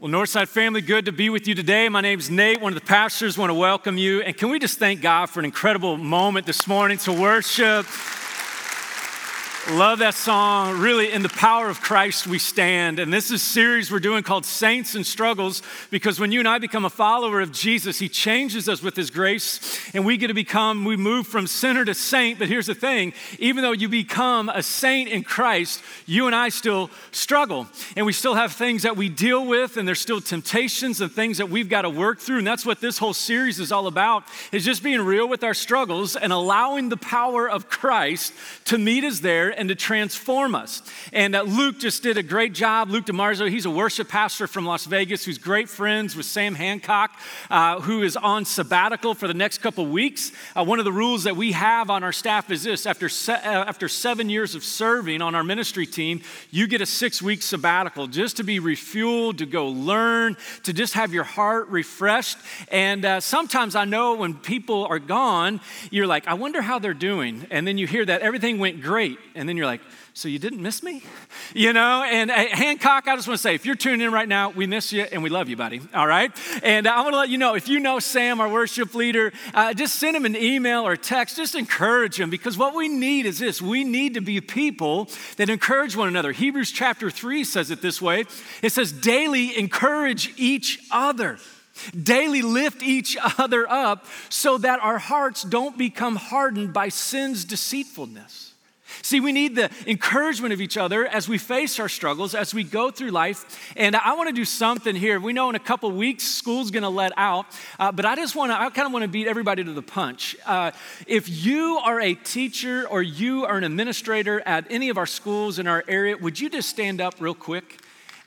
Well, Northside family, good to be with you today. My name is Nate, one of the pastors. want to welcome you. And can we just thank God for an incredible moment this morning to worship? Love that song. Really, in the power of Christ we stand. And this is a series we're doing called Saints and Struggles because when you and I become a follower of Jesus, He changes us with His grace and we get to become, we move from sinner to saint. But here's the thing even though you become a saint in Christ, you and I still struggle. And we still have things that we deal with and there's still temptations and things that we've got to work through. And that's what this whole series is all about is just being real with our struggles and allowing the power of Christ to meet us there and to transform us. And uh, Luke just did a great job. Luke DeMarzo, he's a worship pastor from Las Vegas who's great friends with Sam Hancock, uh, who is on sabbatical for the next couple weeks. Uh, one of the rules that we have on our staff is this after, se- uh, after seven years of serving on our ministry team, you get a six week sabbatical just to be refueled, to go learn, to just have your heart refreshed. And uh, sometimes I know when people are gone, you're like, I wonder how they're doing. And then you hear that everything went great. And then you're like, so you didn't miss me? You know, and uh, Hancock, I just want to say, if you're tuning in right now, we miss you and we love you, buddy. All right? And uh, I want to let you know if you know Sam, our worship leader, uh, just send him an email or text, just encourage him because what we need is this we need to be people that encourage one another. Hebrews chapter 3 says it this way it says, daily encourage each other. Daily lift each other up so that our hearts don't become hardened by sin's deceitfulness. See, we need the encouragement of each other as we face our struggles, as we go through life. And I want to do something here. We know in a couple weeks school's going to let out, uh, but I just want to, I kind of want to beat everybody to the punch. Uh, if you are a teacher or you are an administrator at any of our schools in our area, would you just stand up real quick?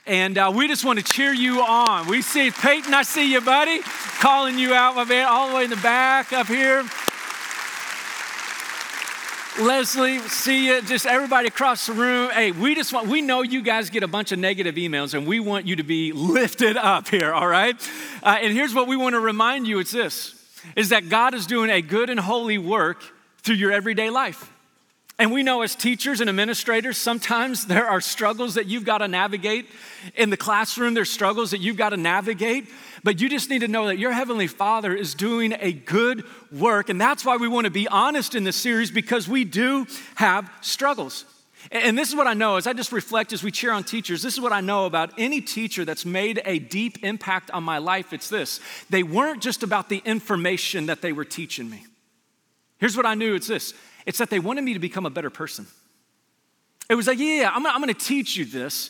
And uh, we just want to cheer you on. We see Peyton, I see you, buddy, calling you out, my man, all the way in the back up here. Leslie, see you, just everybody across the room. Hey, we just want, we know you guys get a bunch of negative emails and we want you to be lifted up here, all right? Uh, and here's what we want to remind you it's this is that God is doing a good and holy work through your everyday life. And we know as teachers and administrators, sometimes there are struggles that you've got to navigate. In the classroom, there's struggles that you've got to navigate. But you just need to know that your Heavenly Father is doing a good work. And that's why we want to be honest in this series because we do have struggles. And this is what I know as I just reflect as we cheer on teachers. This is what I know about any teacher that's made a deep impact on my life. It's this they weren't just about the information that they were teaching me. Here's what I knew it's this it's that they wanted me to become a better person. It was like, yeah, I'm, I'm gonna teach you this,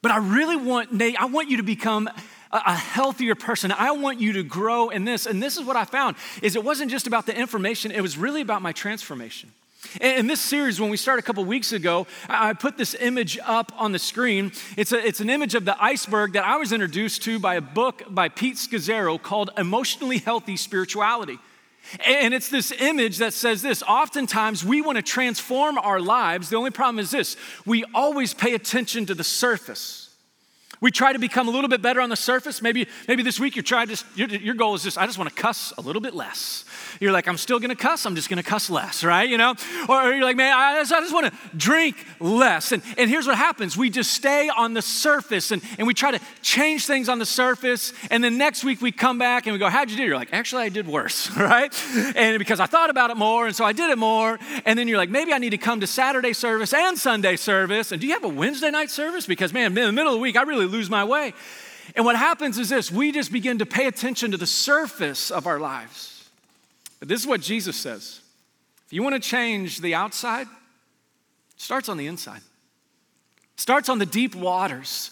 but I really want, Nate, I want you to become a healthier person. I want you to grow in this. And this is what I found is it wasn't just about the information, it was really about my transformation. In this series, when we started a couple weeks ago, I put this image up on the screen. It's, a, it's an image of the iceberg that I was introduced to by a book by Pete Scazzero called Emotionally Healthy Spirituality. And it's this image that says this oftentimes we want to transform our lives. The only problem is this we always pay attention to the surface. We try to become a little bit better on the surface. Maybe, maybe this week you're trying to, your, your goal is just, I just want to cuss a little bit less. You're like, I'm still going to cuss. I'm just going to cuss less, right? You know? Or, you're like, man, I just, I just want to drink less. And, and here's what happens. We just stay on the surface and, and we try to change things on the surface. And then next week we come back and we go, how'd you do? You're like, actually, I did worse, right? And because I thought about it more and so I did it more. And then you're like, maybe I need to come to Saturday service and Sunday service. And do you have a Wednesday night service? Because, man, in the middle of the week, I really lose my way. And what happens is this we just begin to pay attention to the surface of our lives. But this is what Jesus says if you want to change the outside, starts on the inside. It starts on the deep waters.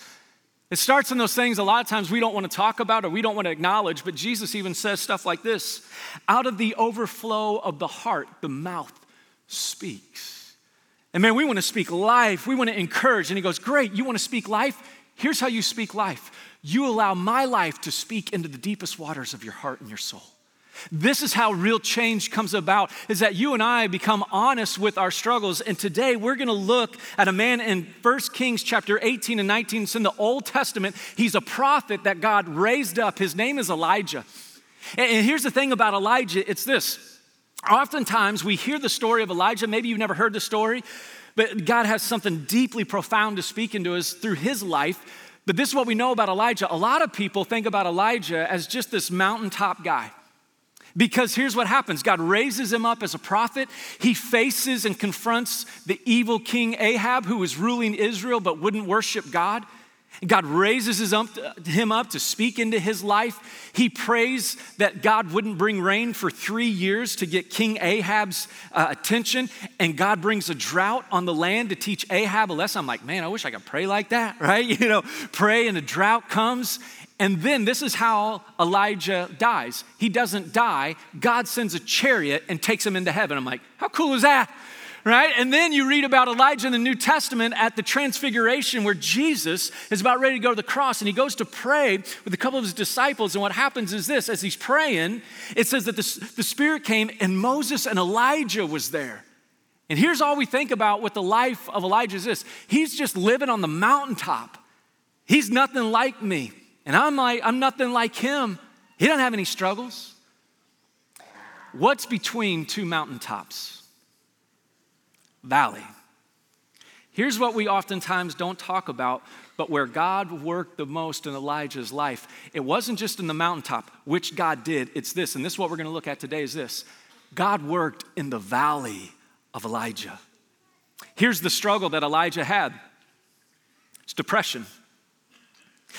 It starts in those things a lot of times we don't want to talk about or we don't want to acknowledge, but Jesus even says stuff like this out of the overflow of the heart, the mouth speaks. And man, we want to speak life. We want to encourage. And he goes, Great, you want to speak life? Here's how you speak life you allow my life to speak into the deepest waters of your heart and your soul. This is how real change comes about is that you and I become honest with our struggles. And today we're going to look at a man in 1 Kings chapter 18 and 19. It's in the Old Testament. He's a prophet that God raised up. His name is Elijah. And here's the thing about Elijah it's this. Oftentimes we hear the story of Elijah. Maybe you've never heard the story, but God has something deeply profound to speak into us through his life. But this is what we know about Elijah. A lot of people think about Elijah as just this mountaintop guy. Because here's what happens God raises him up as a prophet. He faces and confronts the evil king Ahab, who was ruling Israel but wouldn't worship God. God raises him up to speak into his life. He prays that God wouldn't bring rain for three years to get King Ahab's uh, attention, and God brings a drought on the land to teach Ahab a lesson. I'm like, man, I wish I could pray like that, right? You know, pray and the drought comes. And then this is how Elijah dies. He doesn't die, God sends a chariot and takes him into heaven. I'm like, how cool is that? Right? And then you read about Elijah in the New Testament at the Transfiguration where Jesus is about ready to go to the cross and he goes to pray with a couple of his disciples. And what happens is this as he's praying, it says that the, the Spirit came and Moses and Elijah was there. And here's all we think about with the life of Elijah is this he's just living on the mountaintop. He's nothing like me. And I'm like, I'm nothing like him. He doesn't have any struggles. What's between two mountaintops? Valley. Here's what we oftentimes don't talk about, but where God worked the most in Elijah's life. It wasn't just in the mountaintop, which God did. It's this, and this is what we're going to look at today is this. God worked in the valley of Elijah. Here's the struggle that Elijah had. It's depression.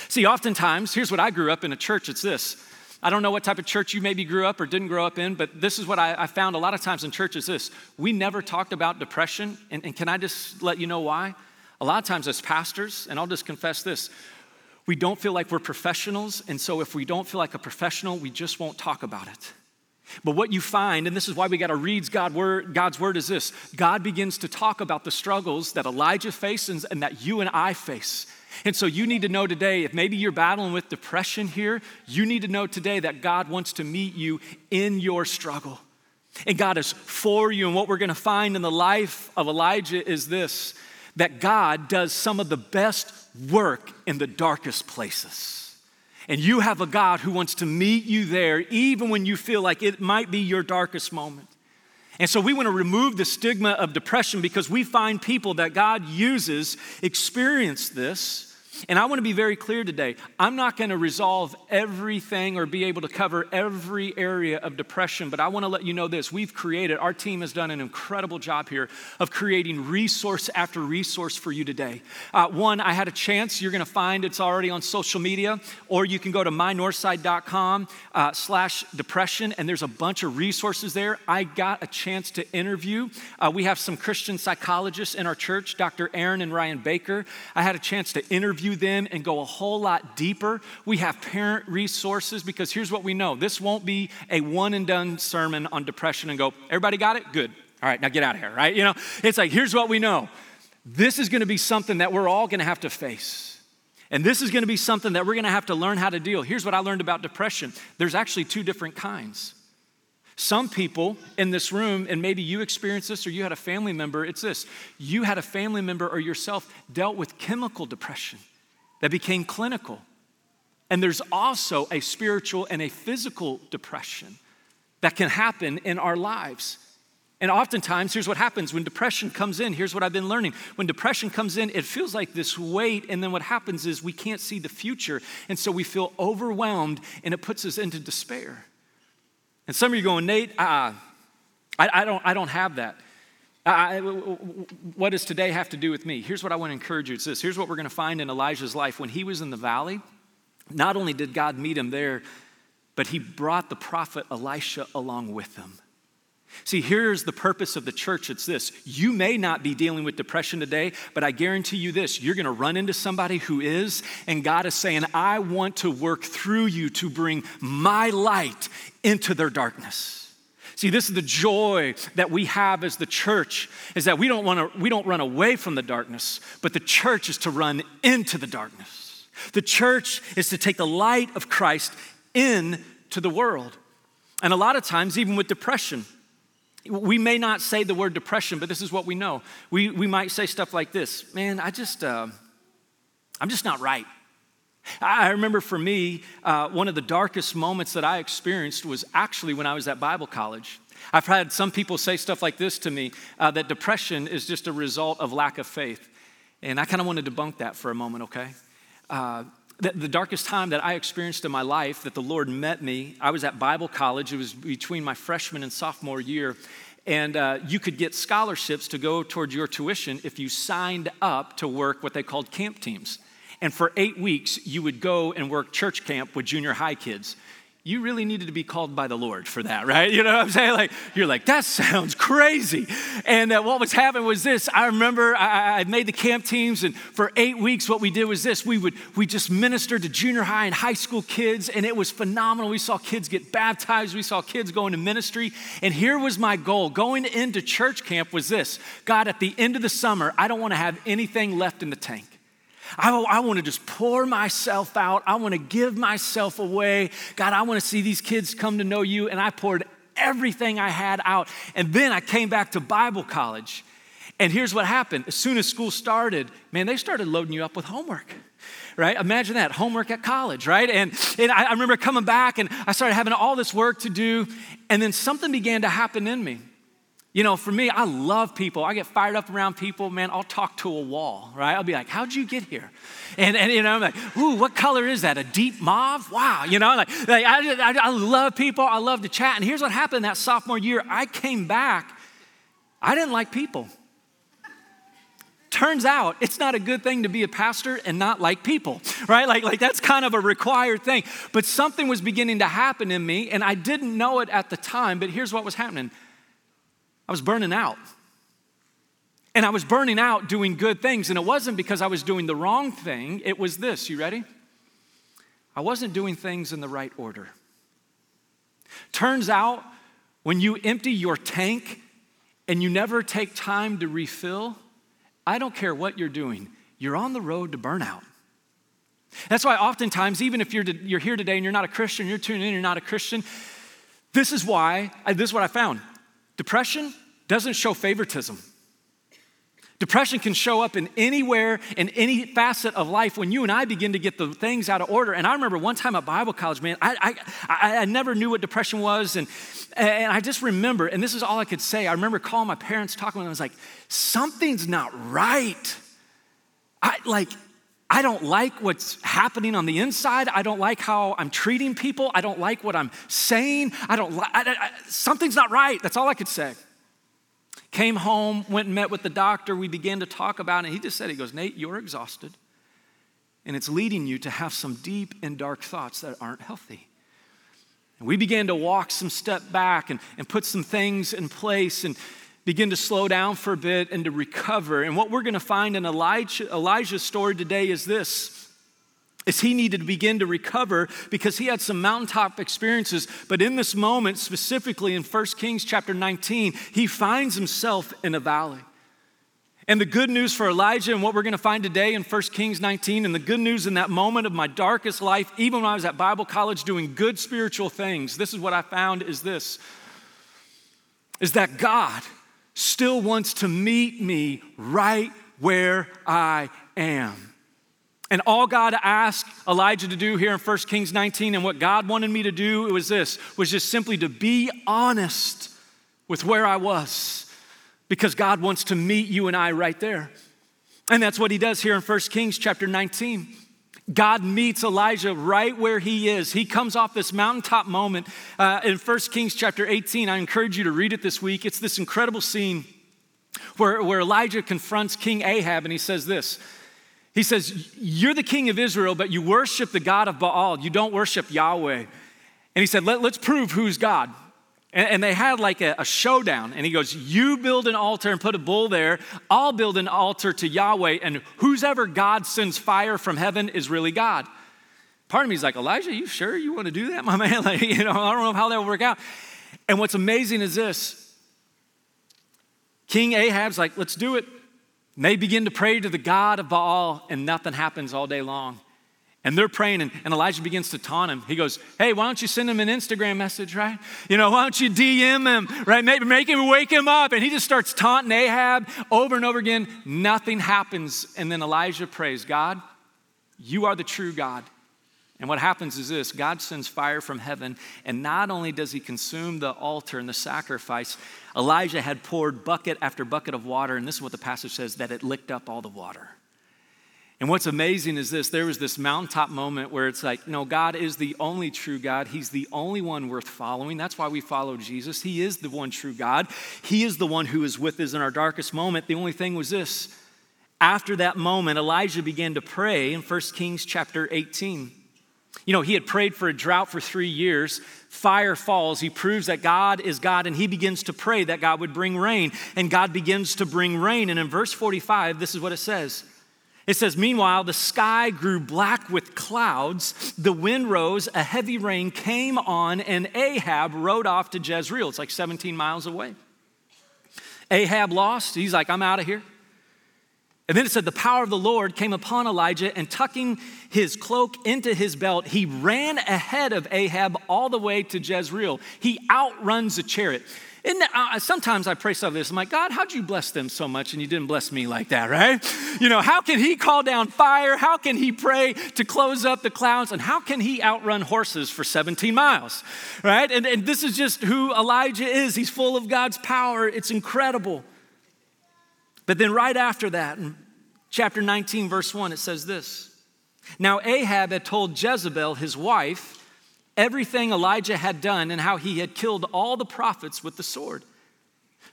See, oftentimes, here's what I grew up in a church, it's this. I don't know what type of church you maybe grew up or didn't grow up in, but this is what I, I found a lot of times in churches this. We never talked about depression. And, and can I just let you know why? A lot of times as pastors, and I'll just confess this, we don't feel like we're professionals. And so if we don't feel like a professional, we just won't talk about it. But what you find, and this is why we got to read God word, God's word, is this God begins to talk about the struggles that Elijah faces and that you and I face. And so you need to know today, if maybe you're battling with depression here, you need to know today that God wants to meet you in your struggle. And God is for you. And what we're going to find in the life of Elijah is this that God does some of the best work in the darkest places. And you have a God who wants to meet you there, even when you feel like it might be your darkest moment. And so we want to remove the stigma of depression because we find people that God uses experience this and I want to be very clear today. I'm not going to resolve everything or be able to cover every area of depression, but I want to let you know this. We've created, our team has done an incredible job here of creating resource after resource for you today. Uh, one, I had a chance, you're going to find it's already on social media, or you can go to mynorthside.com uh, slash depression, and there's a bunch of resources there. I got a chance to interview. Uh, we have some Christian psychologists in our church, Dr. Aaron and Ryan Baker. I had a chance to interview them and go a whole lot deeper. We have parent resources because here's what we know this won't be a one and done sermon on depression and go, everybody got it? Good. All right, now get out of here, right? You know, it's like, here's what we know this is going to be something that we're all going to have to face. And this is going to be something that we're going to have to learn how to deal. Here's what I learned about depression there's actually two different kinds. Some people in this room, and maybe you experienced this or you had a family member, it's this you had a family member or yourself dealt with chemical depression that became clinical. And there's also a spiritual and a physical depression that can happen in our lives. And oftentimes, here's what happens when depression comes in. Here's what I've been learning. When depression comes in, it feels like this weight, and then what happens is we can't see the future. And so we feel overwhelmed, and it puts us into despair. And some of you going, Nate, uh, I, I, don't, I don't have that. I, what does today have to do with me? Here's what I want to encourage you. It's this. Here's what we're going to find in Elijah's life. When he was in the valley, not only did God meet him there, but he brought the prophet Elisha along with him. See, here's the purpose of the church it's this. You may not be dealing with depression today, but I guarantee you this you're going to run into somebody who is, and God is saying, I want to work through you to bring my light into their darkness. See, this is the joy that we have as the church is that we don't want to we don't run away from the darkness, but the church is to run into the darkness. The church is to take the light of Christ into the world. And a lot of times even with depression, we may not say the word depression, but this is what we know. We, we might say stuff like this Man, I just, uh, I'm just not right. I remember for me, uh, one of the darkest moments that I experienced was actually when I was at Bible college. I've had some people say stuff like this to me uh, that depression is just a result of lack of faith. And I kind of want to debunk that for a moment, okay? uh, the, the darkest time that I experienced in my life that the Lord met me, I was at Bible college. It was between my freshman and sophomore year. And uh, you could get scholarships to go towards your tuition if you signed up to work what they called camp teams. And for eight weeks, you would go and work church camp with junior high kids you really needed to be called by the Lord for that, right? You know what I'm saying? Like, you're like, that sounds crazy. And uh, what was happening was this. I remember I, I, made the camp teams, and for eight weeks, what we did was this. We would, we just ministered to junior high and high school kids, and it was phenomenal. We saw kids get baptized. We saw kids go into ministry. And here was my goal. Going into church camp was this. God, at the end of the summer, I don't want to have anything left in the tank. I, I want to just pour myself out. I want to give myself away. God, I want to see these kids come to know you. And I poured everything I had out. And then I came back to Bible college. And here's what happened. As soon as school started, man, they started loading you up with homework right? Imagine that, homework at college, right? And, and I, I, remember coming back and I started having all this work to do, and then something began to happen in me. You know, for me, I love people. I get fired up around people, man. I'll talk to a wall, right? I'll be like, how'd you get here? And, and you know, I'm like, ooh, what color is that? A deep mauve? Wow. You know, like, like I, I, I love people. I love to chat. And here's what happened that sophomore year I came back, I didn't like people. Turns out it's not a good thing to be a pastor and not like people, right? Like, like that's kind of a required thing. But something was beginning to happen in me, and I didn't know it at the time, but here's what was happening I was burning out. And I was burning out doing good things. And it wasn't because I was doing the wrong thing. It was this. You ready? I wasn't doing things in the right order. Turns out, when you empty your tank and you never take time to refill, I don't care what you're doing, you're on the road to burnout. That's why oftentimes, even if you're, you're here today and you're not a Christian, you're tuning in, you're not a Christian, this is why, this is what I found. Depression doesn't show favoritism. Depression can show up in anywhere, in any facet of life when you and I begin to get the things out of order. And I remember one time at Bible college, man, I, I, I never knew what depression was. And, and I just remember, and this is all I could say. I remember calling my parents, talking with them. I was like, something's not right. I like, I don't like what's happening on the inside. I don't like how I'm treating people. I don't like what I'm saying. I don't like, something's not right. That's all I could say. Came home, went and met with the doctor. We began to talk about it. And he just said, he goes, Nate, you're exhausted. And it's leading you to have some deep and dark thoughts that aren't healthy. And we began to walk some step back and, and put some things in place and begin to slow down for a bit and to recover. And what we're going to find in Elijah, Elijah's story today is this is he needed to begin to recover because he had some mountaintop experiences but in this moment specifically in 1 kings chapter 19 he finds himself in a valley and the good news for elijah and what we're going to find today in 1 kings 19 and the good news in that moment of my darkest life even when i was at bible college doing good spiritual things this is what i found is this is that god still wants to meet me right where i am and all God asked Elijah to do here in 1 Kings 19, and what God wanted me to do, it was this, was just simply to be honest with where I was. Because God wants to meet you and I right there. And that's what he does here in 1 Kings chapter 19. God meets Elijah right where he is. He comes off this mountaintop moment uh, in 1 Kings chapter 18. I encourage you to read it this week. It's this incredible scene where, where Elijah confronts King Ahab and he says this he says, You're the king of Israel, but you worship the God of Baal. You don't worship Yahweh. And he said, Let, us prove who's God. And, and they had like a, a, showdown. And he goes, You build an altar and put a bull there. I'll build an altar to Yahweh. And whosoever God sends fire from heaven is really God. Part of me is like, Elijah, you sure you want to do that, my man? Like, you know, I don't know how that will work out. And what's amazing is this King Ahab's like, Let's do it. And they begin to pray to the God of Baal, and nothing happens all day long. And they're praying, and, and, Elijah begins to taunt him. He goes, Hey, why don't you send him an Instagram message, right? You know, why don't you DM him, right? Maybe make him wake him up. And he just starts taunting Ahab over and over again. Nothing happens. And then Elijah prays, God, you are the true God. And what happens is this God sends fire from heaven, and not only does he consume the altar and the sacrifice, Elijah had poured bucket after bucket of water, and this is what the passage says that it licked up all the water. And what's amazing is this there was this mountaintop moment where it's like, no, God is the only true God. He's the only one worth following. That's why we follow Jesus. He is the one true God. He is the one who is with us in our darkest moment. The only thing was this after that moment, Elijah began to pray in 1 Kings chapter 18. You know, he had prayed for a drought for three years. Fire falls. He proves that God is God, and he begins to pray that God would bring rain. And God begins to bring rain. And in verse 45, this is what it says it says, Meanwhile, the sky grew black with clouds, the wind rose, a heavy rain came on, and Ahab rode off to Jezreel. It's like 17 miles away. Ahab lost. He's like, I'm out of here. And then it said, The power of the Lord came upon Elijah, and tucking his cloak into his belt, he ran ahead of Ahab all the way to Jezreel. He outruns a chariot. And sometimes I pray stuff like this. I'm like, God, how'd you bless them so much and you didn't bless me like that, right? You know, how can he call down fire? How can he pray to close up the clouds? And how can he outrun horses for 17 miles, right? And, and this is just who Elijah is. He's full of God's power. It's incredible. But then right after that, in chapter 19, verse 1, it says this Now Ahab had told Jezebel, his wife, everything Elijah had done and how he had killed all the prophets with the sword.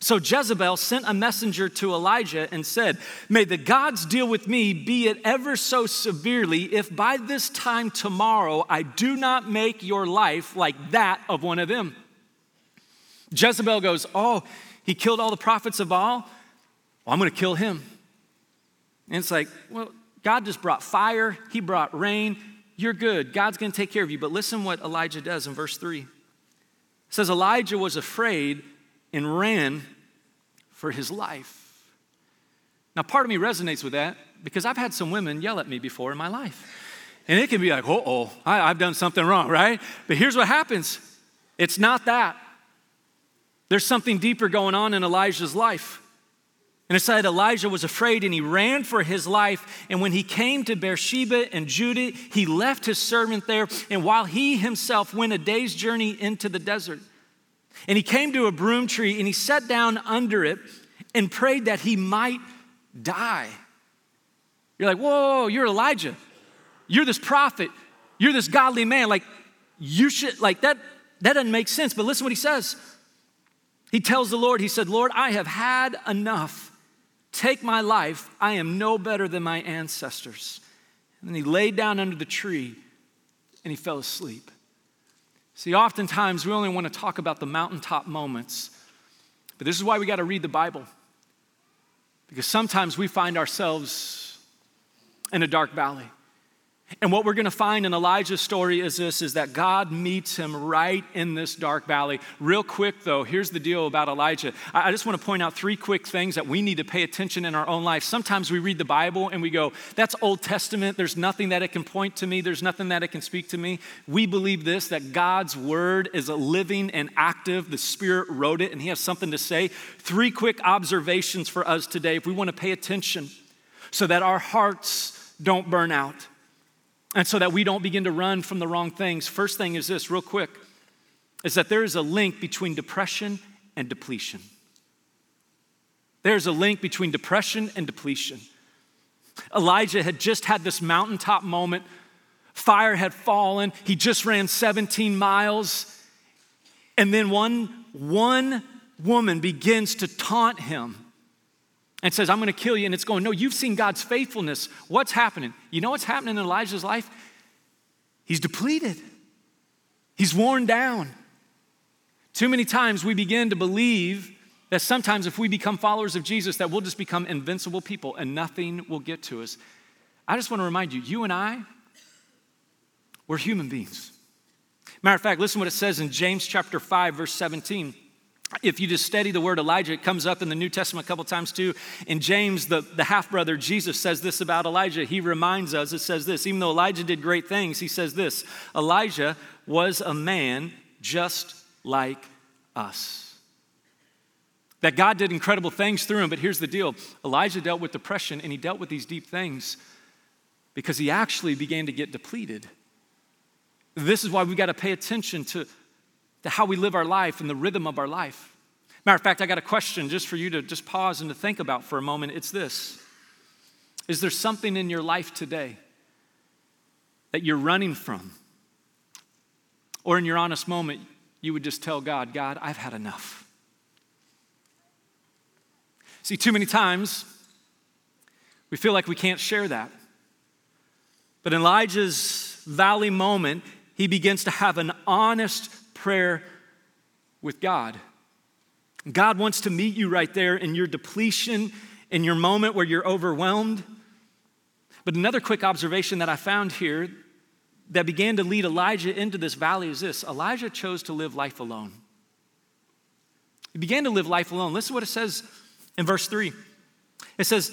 So Jezebel sent a messenger to Elijah and said, May the gods deal with me, be it ever so severely, if by this time tomorrow I do not make your life like that of one of them. Jezebel goes, Oh, he killed all the prophets of Baal? Well, I'm going to kill him. And it's like, well, God just brought fire, he brought rain, you're good. God's going to take care of you. But listen what Elijah does in verse 3. It says, Elijah was afraid and ran for his life. Now, part of me resonates with that because I've had some women yell at me before in my life. And it can be like, oh, oh, I've done something wrong, right? But here's what happens it's not that. There's something deeper going on in Elijah's life. And it said Elijah was afraid and he ran for his life. And when he came to Beersheba and Judah, he left his servant there. And while he himself went a day's journey into the desert, and he came to a broom tree and he sat down under it and prayed that he might die. You're like, whoa, you're Elijah. You're this prophet. You're this godly man. Like, you should, like, that, that doesn't make sense. But listen what he says. He tells the Lord, He said, Lord, I have had enough. Take my life. I am no better than my ancestors. And he laid down under the tree and he fell asleep. See, oftentimes we only want to talk about the mountaintop moments, but this is why we got to read the Bible. Because sometimes we find ourselves in a dark valley. And what we're going to find in Elijah's story is this is that God meets him right in this dark valley. Real quick though, here's the deal about Elijah. I just want to point out three quick things that we need to pay attention in our own life. Sometimes we read the Bible and we go, that's Old Testament. There's nothing that it can point to me. There's nothing that it can speak to me. We believe this that God's word is a living and active. The Spirit wrote it and he has something to say. Three quick observations for us today if we want to pay attention so that our hearts don't burn out and so that we don't begin to run from the wrong things. First thing is this, real quick, is that there is a link between depression and depletion. There's a link between depression and depletion. Elijah had just had this mountaintop moment. Fire had fallen. He just ran 17 miles. And then one, one woman begins to taunt him and says, I'm going to kill you. And it's going, No, you've seen God's faithfulness. What's happening? You know what's happening in Elijah's life? He's depleted, he's worn down. Too many times we begin to believe that sometimes if we become followers of Jesus, that we'll just become invincible people and nothing will get to us. I just want to remind you, you and I, we're human beings. Matter of fact, listen what it says in James chapter 5, verse 17 if you just study the word Elijah, it comes up in the New Testament a couple times too. In James, the, the half brother, Jesus says this about Elijah. He reminds us, it says this, even though Elijah did great things, he says this Elijah was a man just like us. That God did incredible things through him, but here's the deal Elijah dealt with depression and he dealt with these deep things because he actually began to get depleted. This is why we've got to pay attention to to how we live our life and the rhythm of our life. Matter of fact, I got a question just for you to just pause and to think about for a moment. It's this Is there something in your life today that you're running from? Or in your honest moment, you would just tell God, God, I've had enough. See, too many times we feel like we can't share that. But in Elijah's valley moment, he begins to have an honest prayer with God. God wants to meet you right there in your depletion, in your moment where you're overwhelmed. But another quick observation that I found here that began to lead Elijah into this valley is this Elijah chose to live life alone. He began to live life alone. Listen to what it says in verse 3. It says,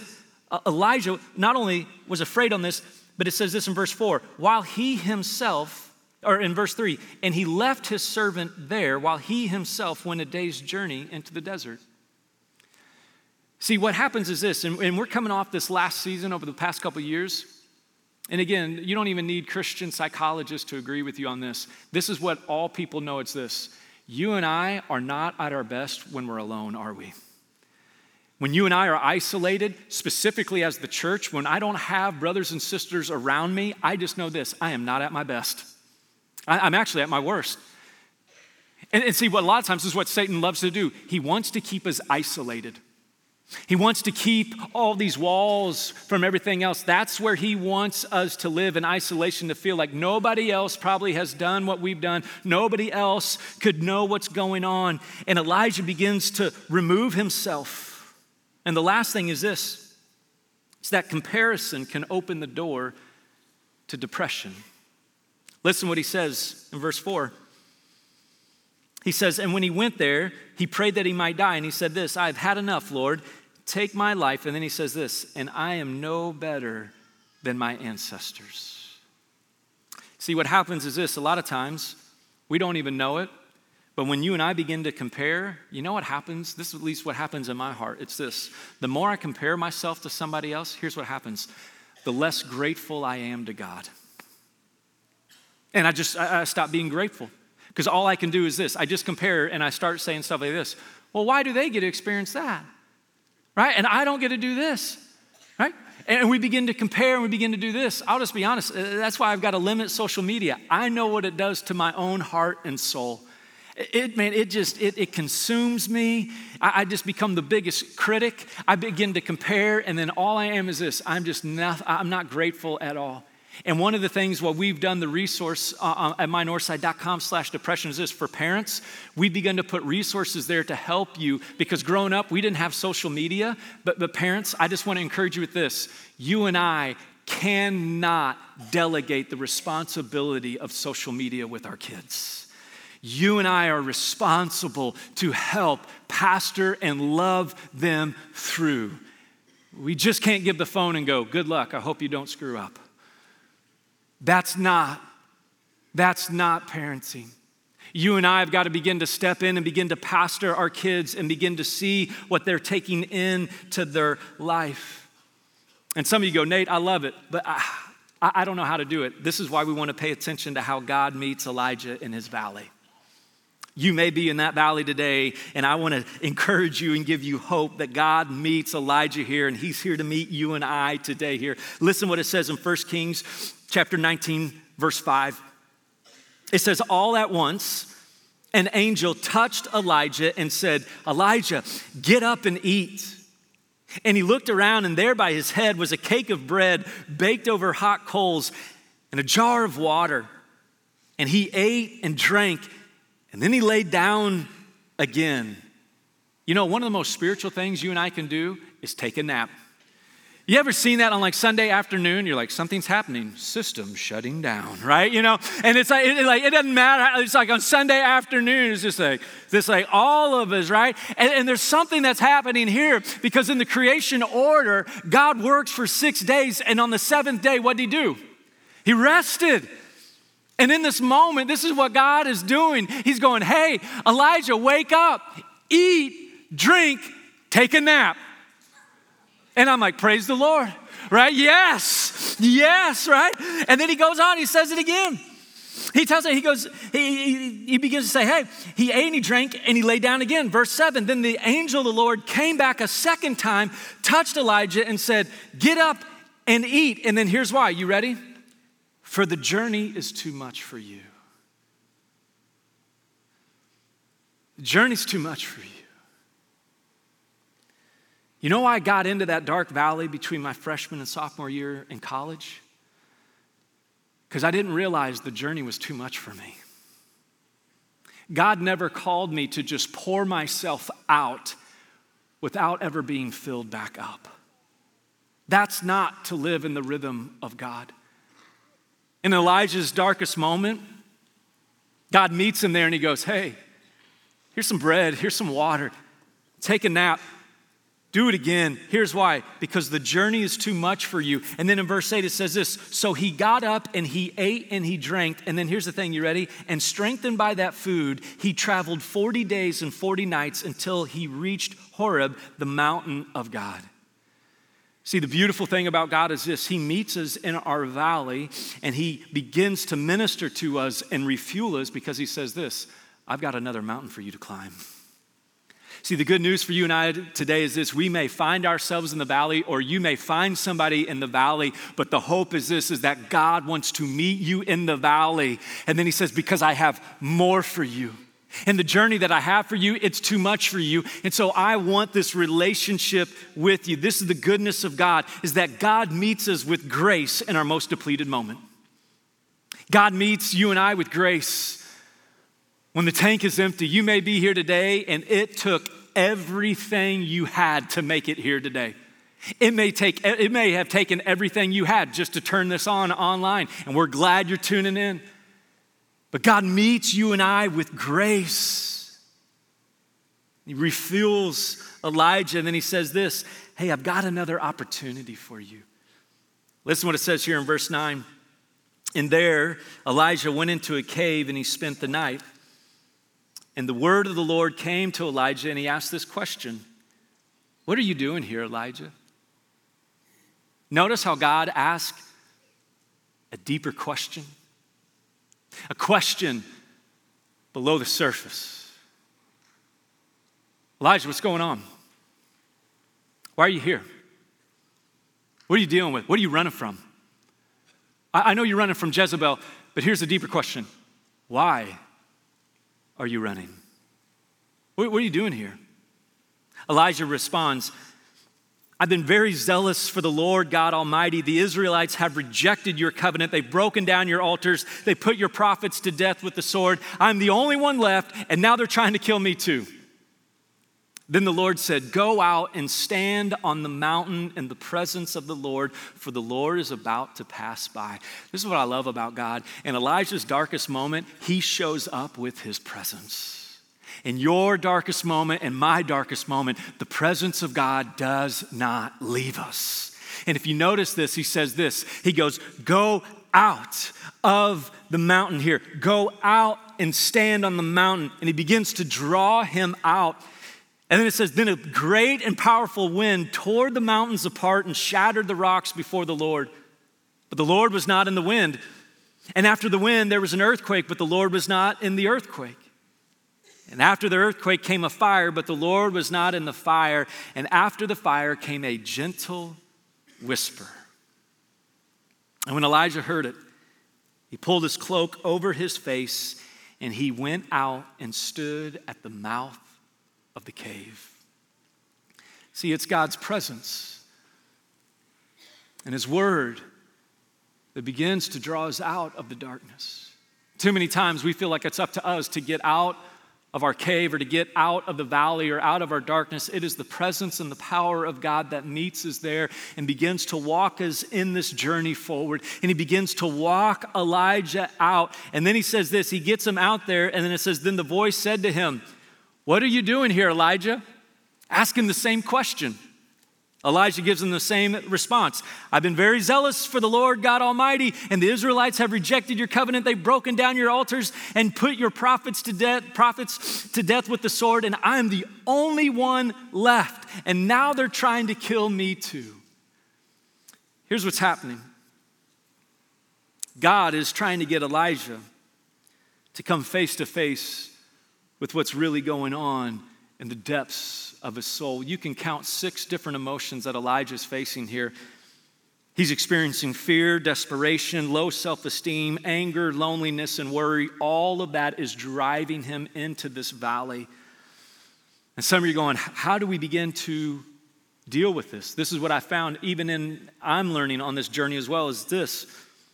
Elijah not only was afraid on this, but it says this in verse 4 while he himself, or in verse 3, and he left his servant there while he himself went a day's journey into the desert. See, what happens is this, and, and we're coming off this last season over the past couple years. And again, you don't even need Christian psychologists to agree with you on this. This is what all people know it's this. You and I are not at our best when we're alone, are we? When you and I are isolated, specifically as the church, when I don't have brothers and sisters around me, I just know this I am not at my best. I, am actually at my worst. And, and see, what a lot of times is what Satan loves to do. He wants to keep us isolated. He wants to keep all these walls from everything else. That's where he wants us to live in isolation, to feel like nobody else probably has done what we've done. Nobody else could know what's going on. And Elijah begins to remove himself and the last thing is this it's that comparison can open the door to depression. Listen what he says in verse 4. He says, And when he went there, he prayed that he might die. And he said, This, I've had enough, Lord. Take my life. And then he says this, and I am no better than my ancestors. See, what happens is this a lot of times, we don't even know it, but when you and I begin to compare, you know what happens? This is at least what happens in my heart. It's this the more I compare myself to somebody else, here's what happens the less grateful I am to God. And I just, I, I stop being grateful because all I can do is this I just compare and I start saying stuff like this. Well, why do they get to experience that? Right? And I don't get to do this. Right? And we begin to compare and we begin to do this. I'll just be honest. Uh, that's why I've got to limit social media. I know what it does to my own heart and soul. It, man, it just, it, it consumes me. I, I, just become the biggest critic. I begin to compare, and then all I am is this I'm just not, I'm not grateful at all. And one of the things, what we've done, the resource uh, uh at mynorthside.com slash depression is this for parents. We've begun to put resources there to help you because growing up, we didn't have social media. But, but parents, I just want to encourage you with this. You and I cannot delegate the responsibility of social media with our kids. You and I are responsible to help pastor and love them through. We just can't give the phone and go, good luck, I hope you don't screw up. That's not, that's not parenting. You and I have got to begin to step in and begin to pastor our kids and begin to see what they're taking into their life. And some of you go, Nate, I love it, but I, I don't know how to do it. This is why we want to pay attention to how God meets Elijah in his valley. You may be in that valley today, and I want to encourage you and give you hope that God meets Elijah here, and he's here to meet you and I today here. Listen what it says in 1 Kings chapter 19, verse 5. It says, All at once, an angel touched Elijah and said, Elijah, get up and eat. And he looked around, and there by his head was a cake of bread baked over hot coals and a jar of water. And he ate and drank and then he laid down again. You know, one of the most spiritual things you and I can do is take a nap. You ever seen that on like Sunday afternoon? You're like, something's happening, system shutting down, right? You know, and it's like, it, like, it doesn't matter. It's like on Sunday afternoon, it's just like, this like all of us, right? And, and there's something that's happening here because in the creation order, God works for six days, and on the seventh day, what did he do? He rested. And in this moment, this is what God is doing. He's going, Hey, Elijah, wake up, eat, drink, take a nap. And I'm like, Praise the Lord, right? Yes, yes, right? And then he goes on, he says it again. He tells it, he goes, he, he, he, begins to say, hey, he ate and he drank and he lay down again. Verse 7 Then the angel of the Lord came back a second time, touched Elijah, and said, Get up, and eat. And then here's why. You ready? For the journey is too much for you. The journey's too much for you. You know why I got into that dark valley between my freshman and sophomore year in college? Because I didn't realize the journey was too much for me. God never called me to just pour myself out without ever being filled back up. That's not to live in the rhythm of God. In Elijah's darkest moment, God meets him there and he goes, Hey, here's some bread, here's some water, take a nap. Do it again. Here's why because the journey is too much for you. And then in verse 8, it says this So he got up and he ate and he drank. And then here's the thing, you ready? And strengthened by that food, he traveled 40 days and 40 nights until he reached Horeb, the mountain of God. See, the beautiful thing about God is this He meets us in our valley and He begins to minister to us and refuel us because He says this I've got another mountain for you to climb. See, the good news for you and I today is this we may find ourselves in the valley, or you may find somebody in the valley, but the hope is this is that God wants to meet you in the valley. And then he says, Because I have more for you. And the journey that I have for you, it's too much for you. And so I want this relationship with you. This is the goodness of God, is that God meets us with grace in our most depleted moment. God meets you and I with grace when the tank is empty, you may be here today and it took everything you had to make it here today. It may, take, it may have taken everything you had just to turn this on online, and we're glad you're tuning in. But God meets you and I with grace. He refuels Elijah, and then he says this Hey, I've got another opportunity for you. Listen what it says here in verse 9. And there, Elijah went into a cave and he spent the night. And the word of the Lord came to Elijah, and he asked this question What are you doing here, Elijah? Notice how God asked a deeper question, a question below the surface. Elijah, what's going on? Why are you here? What are you dealing with? What are you running from? I, know you're running from Jezebel, but here's the deeper question Why are you running? What, are you doing here? Elijah responds, I've been very zealous for the Lord God Almighty. The Israelites have rejected your covenant. They've broken down your altars. They put your prophets to death with the sword. I'm the only one left, and now they're trying to kill me too. Then the Lord said, Go out and stand on the mountain in the presence of the Lord, for the Lord is about to pass by. This is what I love about God. In Elijah's darkest moment, he shows up with his presence. In your darkest moment and my darkest moment, the presence of God does not leave us. And if you notice this, he says this He goes, Go out of the mountain here, go out and stand on the mountain. And he begins to draw him out and then it says, Then a great and powerful wind tore the mountains apart and shattered the rocks before the Lord. But the Lord was not in the wind. And after the wind, there was an earthquake, but the Lord was not in the earthquake. And after the earthquake came a fire, but the Lord was not in the fire. And after the fire came a gentle whisper. And when Elijah heard it, he pulled his cloak over his face and he went out and stood at the mouth of the cave. See, it's God's presence and His Word that begins to draw us out of the darkness. Too many times we feel like it's up to us to get out of our cave or to get out of the valley or out of our darkness. It is the presence and the power of God that meets us there and begins to walk us in this journey forward. And he begins to walk Elijah out. And then he says this he gets him out there, and then it says, Then the voice said to him, what are you doing here, Elijah? Ask him the same question. Elijah gives him the same response. I've been very zealous for the Lord God Almighty, and the Israelites have rejected your covenant. They've broken down your altars and put your prophets to death, prophets to death with the sword, and I'm the only one left. And now they're trying to kill me too. Here's what's happening. God is trying to get Elijah to come face to face with what's really going on in the depths of his soul. You can count six different emotions that Elijah's facing here. He's experiencing fear, desperation, low self esteem, anger, loneliness, and worry. All of that is driving him into this valley. And some of you are going, How do we begin to deal with this? This is what I found, even in I'm learning on this journey as well, is this.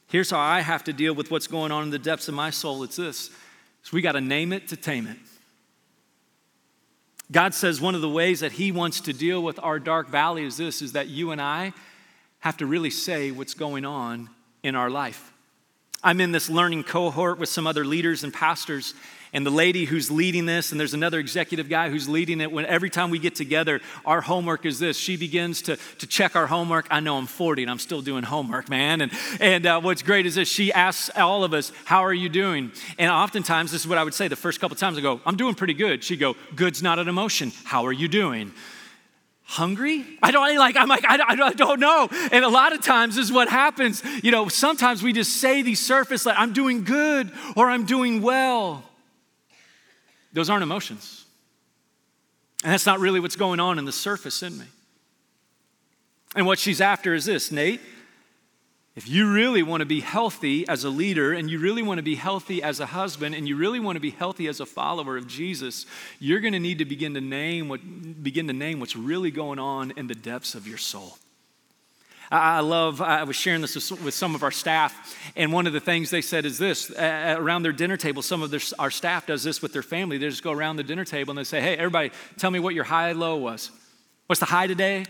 Here's how I have to deal with what's going on in the depths of my soul. It's this. So we got to name it to tame it. God says one of the ways that He wants to deal with our dark valley is this is that you and I have to really say what's going on in our life. I'm in this learning cohort with some other leaders and pastors, and the lady who's leading this, and there's another executive guy who's leading it. When every time we get together, our homework is this. She begins to, to check our homework. I know I'm 40 and I'm still doing homework, man. And, and uh, what's great is this she asks all of us, How are you doing? And oftentimes, this is what I would say the first couple times I go, I'm doing pretty good. She'd go, Good's not an emotion. How are you doing? hungry? I don't like, I'm like, I, I don't know. And a lot of times this is what happens. You know, sometimes we just say these surface like, I'm doing good or I'm doing well. Those aren't emotions. And that's not really what's going on in the surface in me. And what she's after is this Nate, if you really want to be healthy as a leader, and you really want to be healthy as a husband, and you really want to be healthy as a follower of Jesus, you're going to need to begin to name what begin to name what's really going on in the depths of your soul. I love, I was sharing this with some of our staff, and one of the things they said is this around their dinner table, some of their, our staff does this with their family. They just go around the dinner table and they say, Hey, everybody, tell me what your high low was. What's the high today?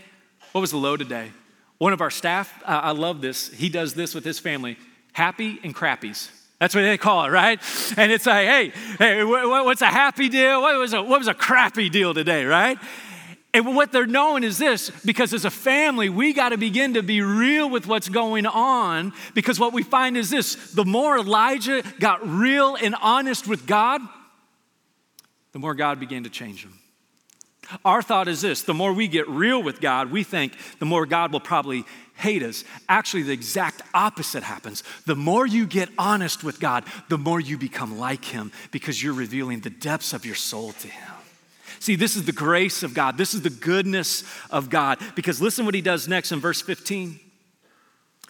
What was the low today? One of our staff, uh, I love this, he does this with his family happy and crappies. That's what they call it, right? And it's like, hey, hey, what's a happy deal? What was a, what was a crappy deal today, right? And what they're knowing is this because as a family, we got to begin to be real with what's going on. Because what we find is this the more Elijah got real and honest with God, the more God began to change him. Our thought is this the more we get real with God, we think the more God will probably hate us. Actually, the exact opposite happens. The more you get honest with God, the more you become like Him because you're revealing the depths of your soul to Him. See, this is the grace of God. This is the goodness of God. Because listen what he does next in verse 15.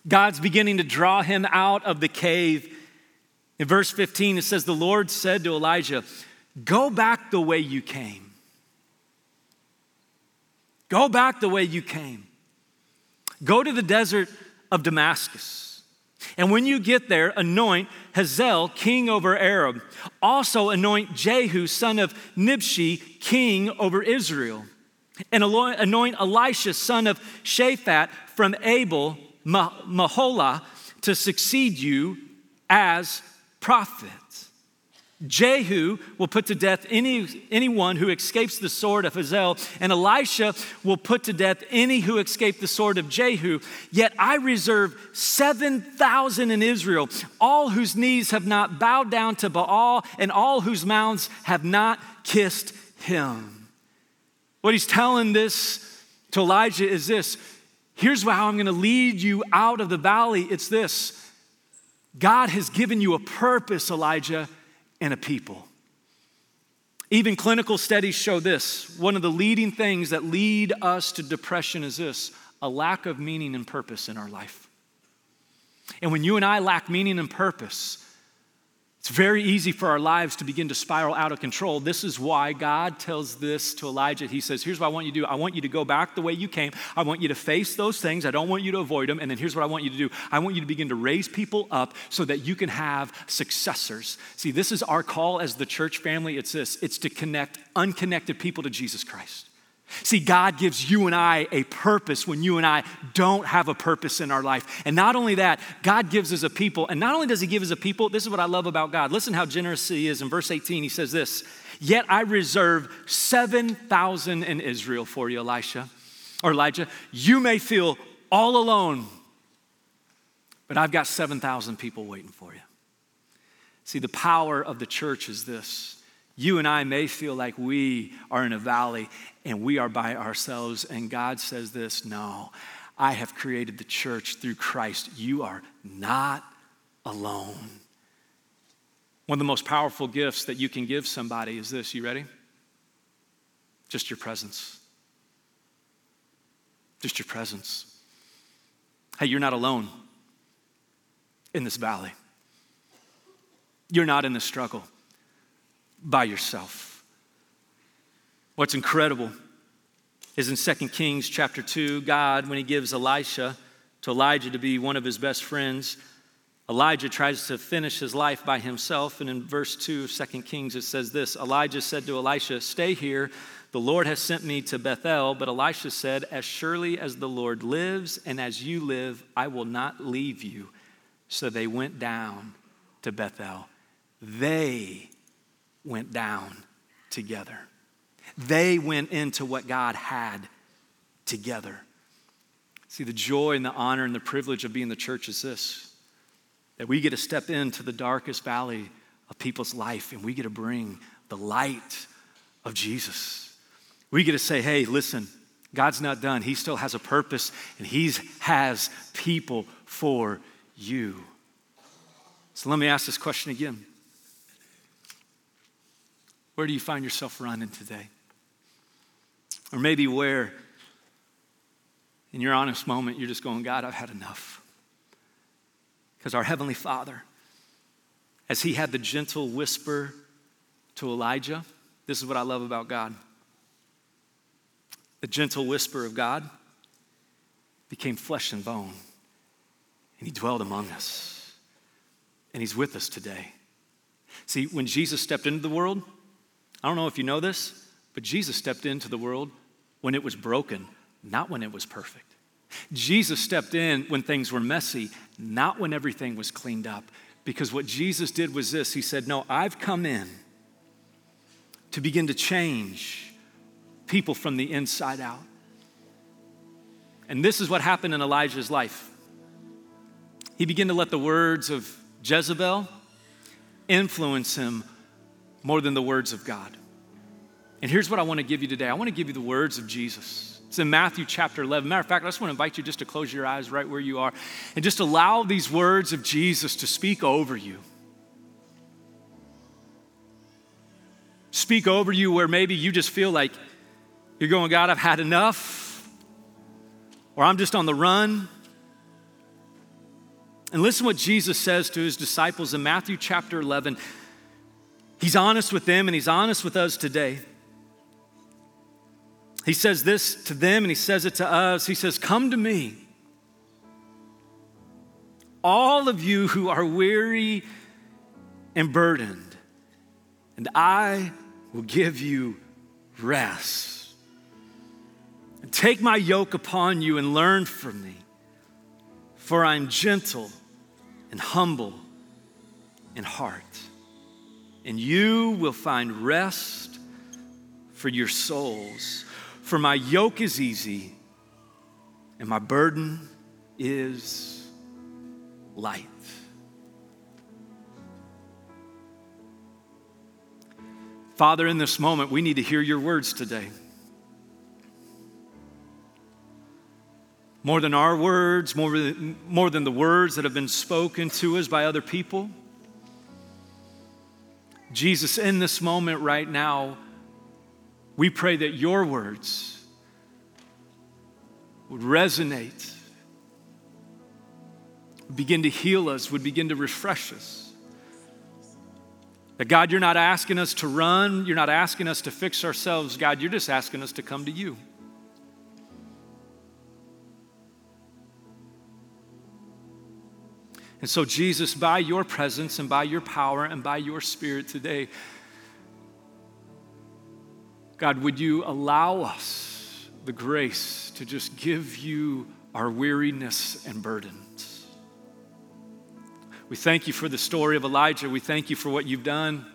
God's beginning to draw him out of the cave. In verse 15, it says, The Lord said to Elijah, Go back the way you came. Go back the way you came. Go to the desert of Damascus. And when you get there, anoint Hazael king over Aram. Also anoint Jehu, son of Nimshi, king over Israel. And anoint Elisha, son of Shaphat, from Abel Meholah, to succeed you as prophet. Jehu will put to death any, anyone who escapes the sword of Hazael, and Elisha will put to death any who escape the sword of Jehu. Yet I reserve 7,000 in Israel, all whose knees have not bowed down to Baal, and all whose mouths have not kissed him. What he's telling this to Elijah is this here's how I'm going to lead you out of the valley. It's this God has given you a purpose, Elijah and a people. Even clinical studies show this. One of the leading things that lead us to depression is this a lack of meaning and purpose in our life. And when you and I lack meaning and purpose, it's very easy for our lives to begin to spiral out of control. This is why God tells this to Elijah. He says, Here's what I want you to do. I want you to go back the way you came. I want you to face those things. I don't want you to avoid them. And then here's what I want you to do I want you to begin to raise people up so that you can have successors. See, this is our call as the church family. It's this it's to connect unconnected people to Jesus Christ. See, God gives you and I a purpose when you and I don't have a purpose in our life. And not only that, God gives us a people. And not only does He give us a people, this is what I love about God. Listen how generous He is. In verse 18, He says this Yet I reserve 7,000 in Israel for you, Elisha, or Elijah. You may feel all alone, but I've got 7,000 people waiting for you. See, the power of the church is this you and I may feel like we are in a valley and we are by ourselves, and God says this no, I have created the church through Christ. You are not alone. One of the most powerful gifts that you can give somebody is this. You ready? Just your presence. Just your presence. Hey, you're not alone in this valley. You're not in the struggle by yourself. What's incredible is in 2 Kings chapter 2, God, when he gives Elisha to Elijah to be one of his best friends, Elijah tries to finish his life by himself. And in verse 2 of 2 Kings, it says this Elijah said to Elisha, Stay here. The Lord has sent me to Bethel. But Elisha said, As surely as the Lord lives and as you live, I will not leave you. So they went down to Bethel. They went down together. They went into what God had together. See, the joy and the honor and the privilege of being the church is this that we get to step into the darkest valley of people's life and we get to bring the light of Jesus. We get to say, hey, listen, God's not done. He still has a purpose and He has people for you. So let me ask this question again Where do you find yourself running today? Or maybe where, in your honest moment, you're just going, God, I've had enough. Because our Heavenly Father, as He had the gentle whisper to Elijah, this is what I love about God. The gentle whisper of God became flesh and bone, and He dwelled among us, and He's with us today. See, when Jesus stepped into the world, I don't know if you know this, but Jesus stepped into the world when it was broken, not when it was perfect. Jesus stepped in when things were messy, not when everything was cleaned up. Because what Jesus did was this He said, No, I've come in to begin to change people from the inside out. And this is what happened in Elijah's life. He began to let the words of Jezebel influence him more than the words of God. And here's what I want to give you today I want to give you the words of Jesus. It's in Matthew chapter 11. Matter of fact, I just want to invite you just to close your eyes right where you are and just allow these words of Jesus to speak over you. Speak over you where maybe you just feel like you're going, God, I've had enough, or I'm just on the run. And listen what Jesus says to his disciples in Matthew chapter 11. He's honest with them and he's honest with us today. He says this to them and he says it to us. He says, Come to me, all of you who are weary and burdened, and I will give you rest. And take my yoke upon you and learn from me, for I'm gentle and humble in heart, and you will find rest for your souls. For my yoke is easy and my burden is light. Father, in this moment, we need to hear your words today. More than our words, more than, more than the words that have been spoken to us by other people. Jesus, in this moment right now, we pray that your words would resonate, begin to heal us, would begin to refresh us. That God, you're not asking us to run, you're not asking us to fix ourselves. God, you're just asking us to come to you. And so, Jesus, by your presence and by your power and by your spirit today, God, would you allow us the grace to just give you our weariness and burdens? We thank you for the story of Elijah. We thank you for what you've done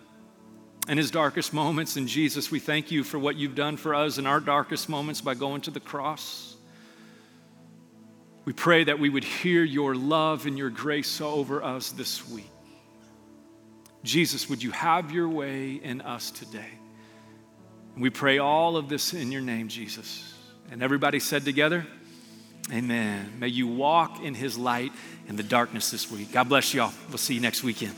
in his darkest moments. And Jesus, we thank you for what you've done for us in our darkest moments by going to the cross. We pray that we would hear your love and your grace over us this week. Jesus, would you have your way in us today? We pray all of this in your name, Jesus. And everybody said together, Amen. May you walk in his light in the darkness this week. God bless y'all. We'll see you next weekend.